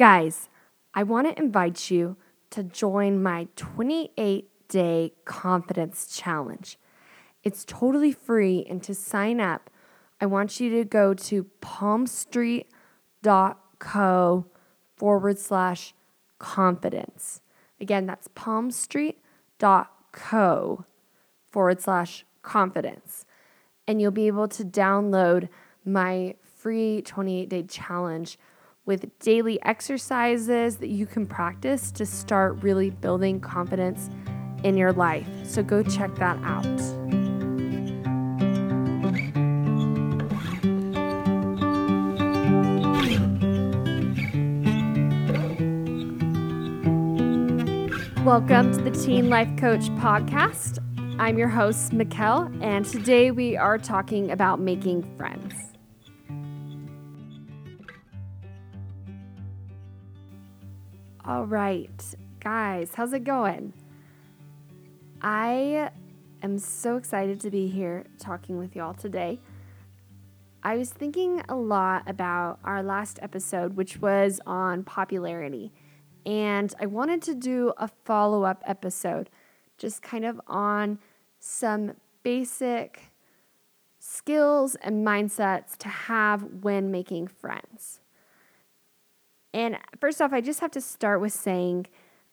Guys, I want to invite you to join my 28 day confidence challenge. It's totally free, and to sign up, I want you to go to palmstreet.co forward slash confidence. Again, that's palmstreet.co forward slash confidence. And you'll be able to download my free 28 day challenge with daily exercises that you can practice to start really building confidence in your life. So go check that out. Welcome to the Teen Life Coach podcast. I'm your host, Mikkel, and today we are talking about making friends. All right, guys, how's it going? I am so excited to be here talking with y'all today. I was thinking a lot about our last episode, which was on popularity, and I wanted to do a follow up episode just kind of on some basic skills and mindsets to have when making friends. And first off, I just have to start with saying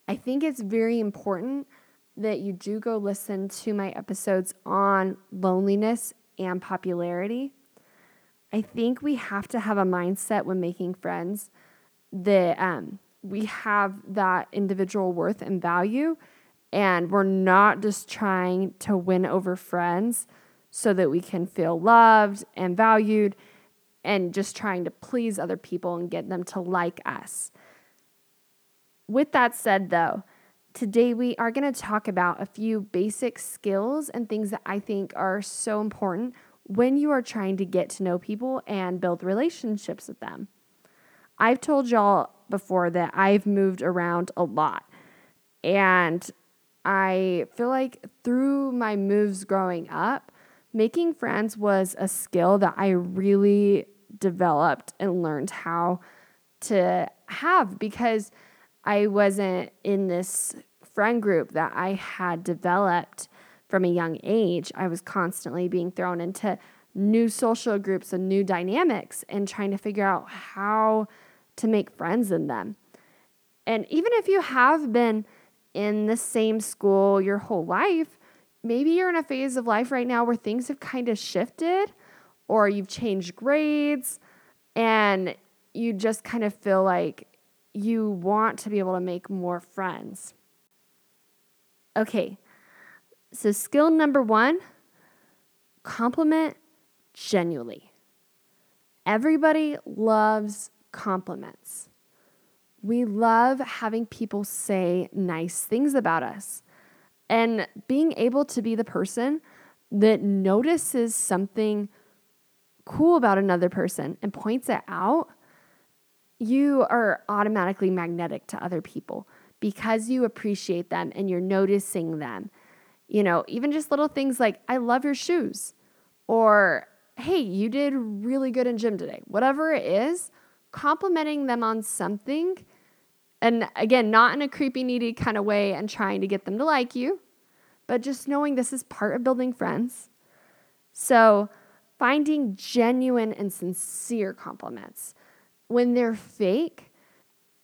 I think it's very important that you do go listen to my episodes on loneliness and popularity. I think we have to have a mindset when making friends that um, we have that individual worth and value, and we're not just trying to win over friends so that we can feel loved and valued and just trying to please other people and get them to like us. With that said, though, today we are going to talk about a few basic skills and things that I think are so important when you are trying to get to know people and build relationships with them. I've told y'all before that I've moved around a lot. And I feel like through my moves growing up, making friends was a skill that I really developed and learned how to have because I wasn't in this friend group that I had developed from a young age. I was constantly being thrown into new social groups and new dynamics and trying to figure out how to make friends in them. And even if you have been in the same school your whole life, maybe you're in a phase of life right now where things have kind of shifted or you've changed grades and you just kind of feel like you want to be able to make more friends. Okay, so skill number one compliment genuinely. Everybody loves compliments. We love having people say nice things about us. And being able to be the person that notices something cool about another person and points it out, you are automatically magnetic to other people because you appreciate them and you're noticing them. You know, even just little things like, I love your shoes, or hey, you did really good in gym today. Whatever it is, complimenting them on something. And again, not in a creepy, needy kind of way and trying to get them to like you, but just knowing this is part of building friends. So, finding genuine and sincere compliments. When they're fake,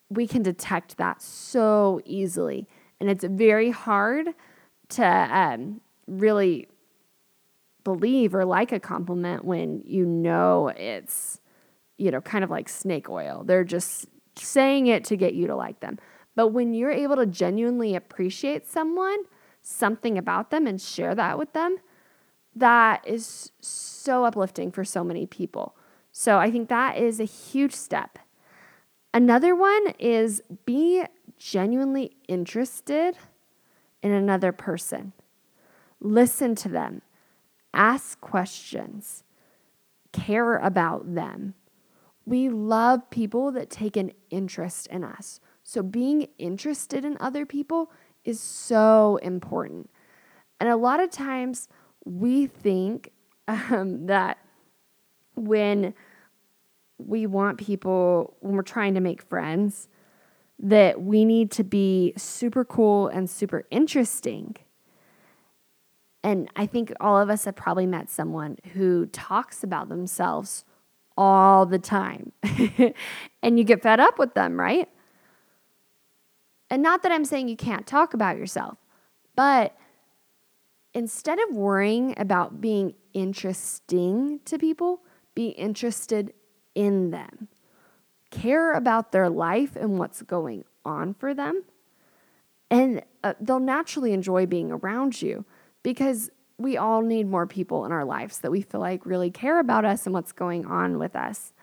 we can detect that so easily. And it's very hard to um, really believe or like a compliment when you know it's, you know, kind of like snake oil. They're just saying it to get you to like them. But when you're able to genuinely appreciate someone, something about them, and share that with them, that is so uplifting for so many people. So I think that is a huge step. Another one is be genuinely interested in another person. Listen to them, ask questions, care about them. We love people that take an interest in us. So being interested in other people is so important. And a lot of times, we think um, that when we want people, when we're trying to make friends, that we need to be super cool and super interesting. And I think all of us have probably met someone who talks about themselves all the time. and you get fed up with them, right? And not that I'm saying you can't talk about yourself, but instead of worrying about being interesting to people, be interested in them. Care about their life and what's going on for them. And uh, they'll naturally enjoy being around you because we all need more people in our lives that we feel like really care about us and what's going on with us.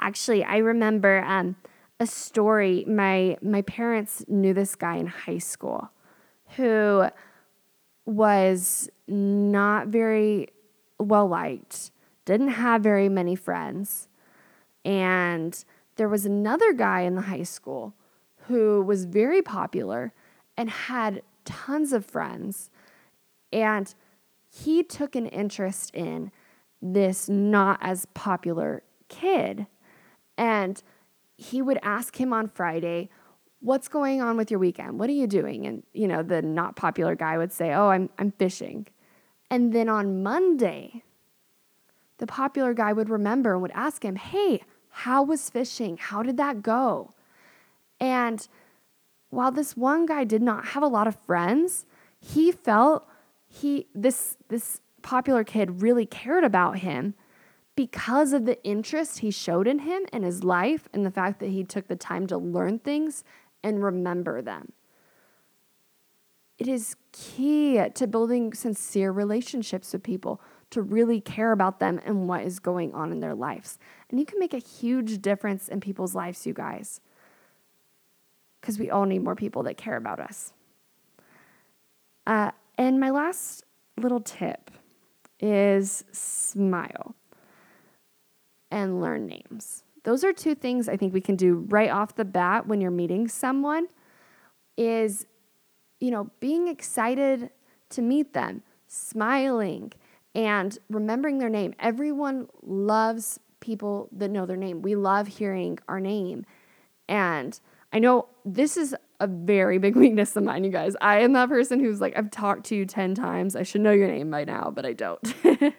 Actually, I remember um, a story. My my parents knew this guy in high school who was not very well liked, didn't have very many friends. And there was another guy in the high school who was very popular and had tons of friends. And he took an interest in this not as popular kid. And he would ask him on Friday, What's going on with your weekend? What are you doing? And, you know, the not popular guy would say, Oh, I'm, I'm fishing. And then on Monday, the popular guy would remember and would ask him, Hey, how was fishing? How did that go? And while this one guy did not have a lot of friends, he felt he this this popular kid really cared about him because of the interest he showed in him and his life and the fact that he took the time to learn things and remember them. It is key to building sincere relationships with people to really care about them and what is going on in their lives. And you can make a huge difference in people's lives, you guys, because we all need more people that care about us. Uh, and my last little tip is smile and learn names. Those are two things I think we can do right off the bat when you're meeting someone is you know, being excited to meet them, smiling, and remembering their name. Everyone loves people that know their name. We love hearing our name. And I know this is a very big weakness of mine, you guys. I am that person who's like, I've talked to you 10 times. I should know your name by now, but I don't.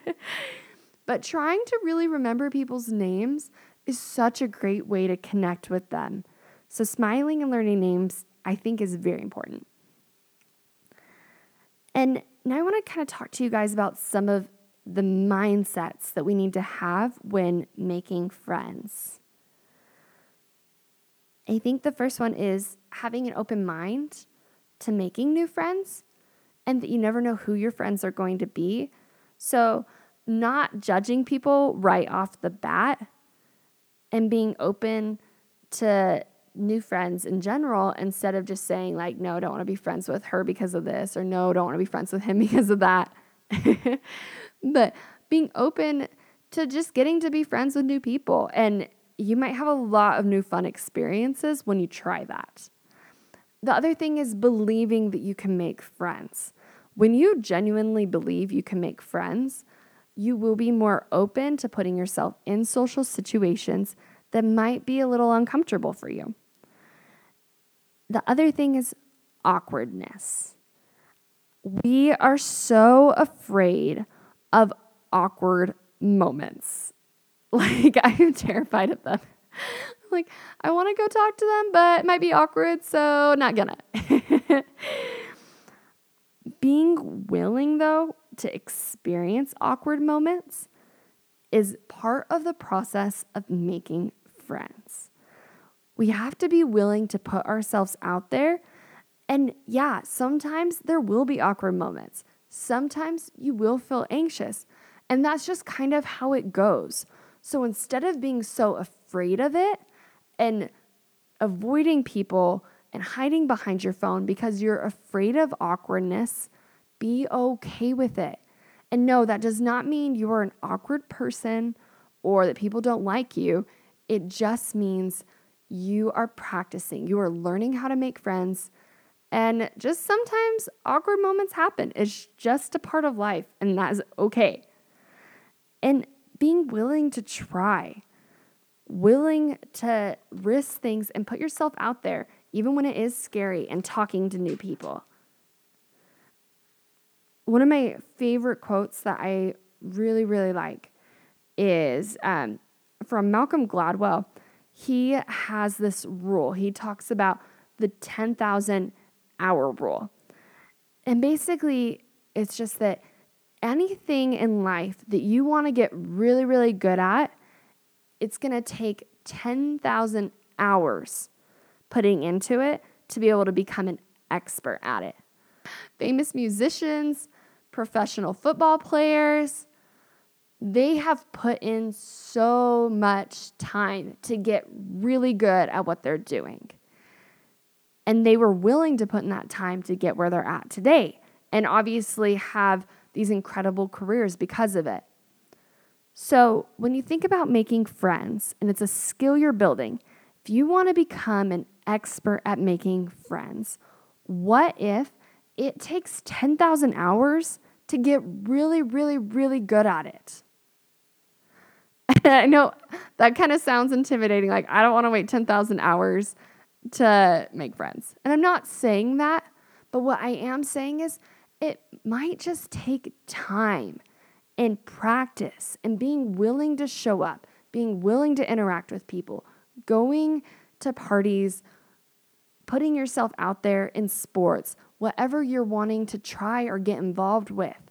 but trying to really remember people's names is such a great way to connect with them. So, smiling and learning names, I think, is very important. And now I want to kind of talk to you guys about some of the mindsets that we need to have when making friends. I think the first one is having an open mind to making new friends and that you never know who your friends are going to be. So, not judging people right off the bat and being open to new friends in general instead of just saying like no I don't want to be friends with her because of this or no I don't want to be friends with him because of that but being open to just getting to be friends with new people and you might have a lot of new fun experiences when you try that the other thing is believing that you can make friends when you genuinely believe you can make friends you will be more open to putting yourself in social situations that might be a little uncomfortable for you. The other thing is awkwardness. We are so afraid of awkward moments. Like, I am terrified of them. like, I want to go talk to them, but it might be awkward, so not gonna. Being willing, though, to experience awkward moments is part of the process of making friends. We have to be willing to put ourselves out there. And yeah, sometimes there will be awkward moments. Sometimes you will feel anxious. And that's just kind of how it goes. So instead of being so afraid of it and avoiding people and hiding behind your phone because you're afraid of awkwardness, be okay with it. And no, that does not mean you are an awkward person or that people don't like you. It just means you are practicing, you are learning how to make friends. And just sometimes awkward moments happen. It's just a part of life, and that is okay. And being willing to try. willing to risk things and put yourself out there, even when it is scary, and talking to new people. One of my favorite quotes that I really, really like is um, from Malcolm Gladwell. He has this rule. He talks about the 10,000 hour rule. And basically, it's just that anything in life that you want to get really, really good at, it's going to take 10,000 hours putting into it to be able to become an expert at it. Famous musicians, professional football players, they have put in so much time to get really good at what they're doing. And they were willing to put in that time to get where they're at today and obviously have these incredible careers because of it. So, when you think about making friends and it's a skill you're building, if you want to become an expert at making friends, what if it takes 10,000 hours to get really, really, really good at it? I know that kind of sounds intimidating. Like, I don't want to wait 10,000 hours to make friends. And I'm not saying that, but what I am saying is it might just take time and practice and being willing to show up, being willing to interact with people, going to parties, putting yourself out there in sports, whatever you're wanting to try or get involved with,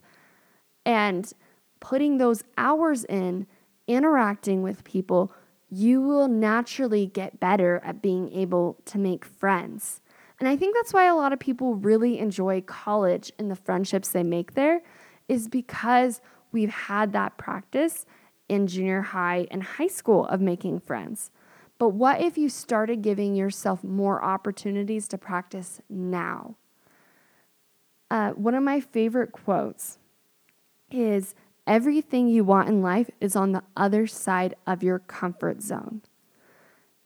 and putting those hours in interacting with people, you will naturally get better at being able to make friends. And I think that's why a lot of people really enjoy college and the friendships they make there is because we've had that practice in junior high and high school of making friends. But what if you started giving yourself more opportunities to practice now? Uh, one of my favorite quotes is Everything you want in life is on the other side of your comfort zone.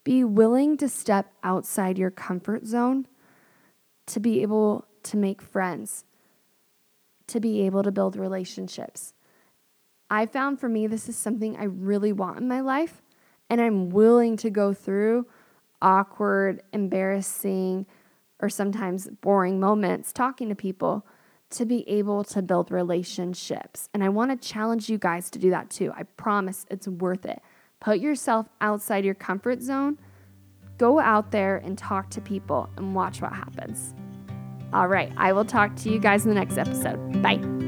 Be willing to step outside your comfort zone to be able to make friends, to be able to build relationships. I found for me, this is something I really want in my life, and I'm willing to go through awkward, embarrassing, or sometimes boring moments talking to people to be able to build relationships. And I want to challenge you guys to do that too. I promise it's worth it. Put yourself outside your comfort zone. Go out there and talk to people and watch what happens. All right, I will talk to you guys in the next episode. Bye.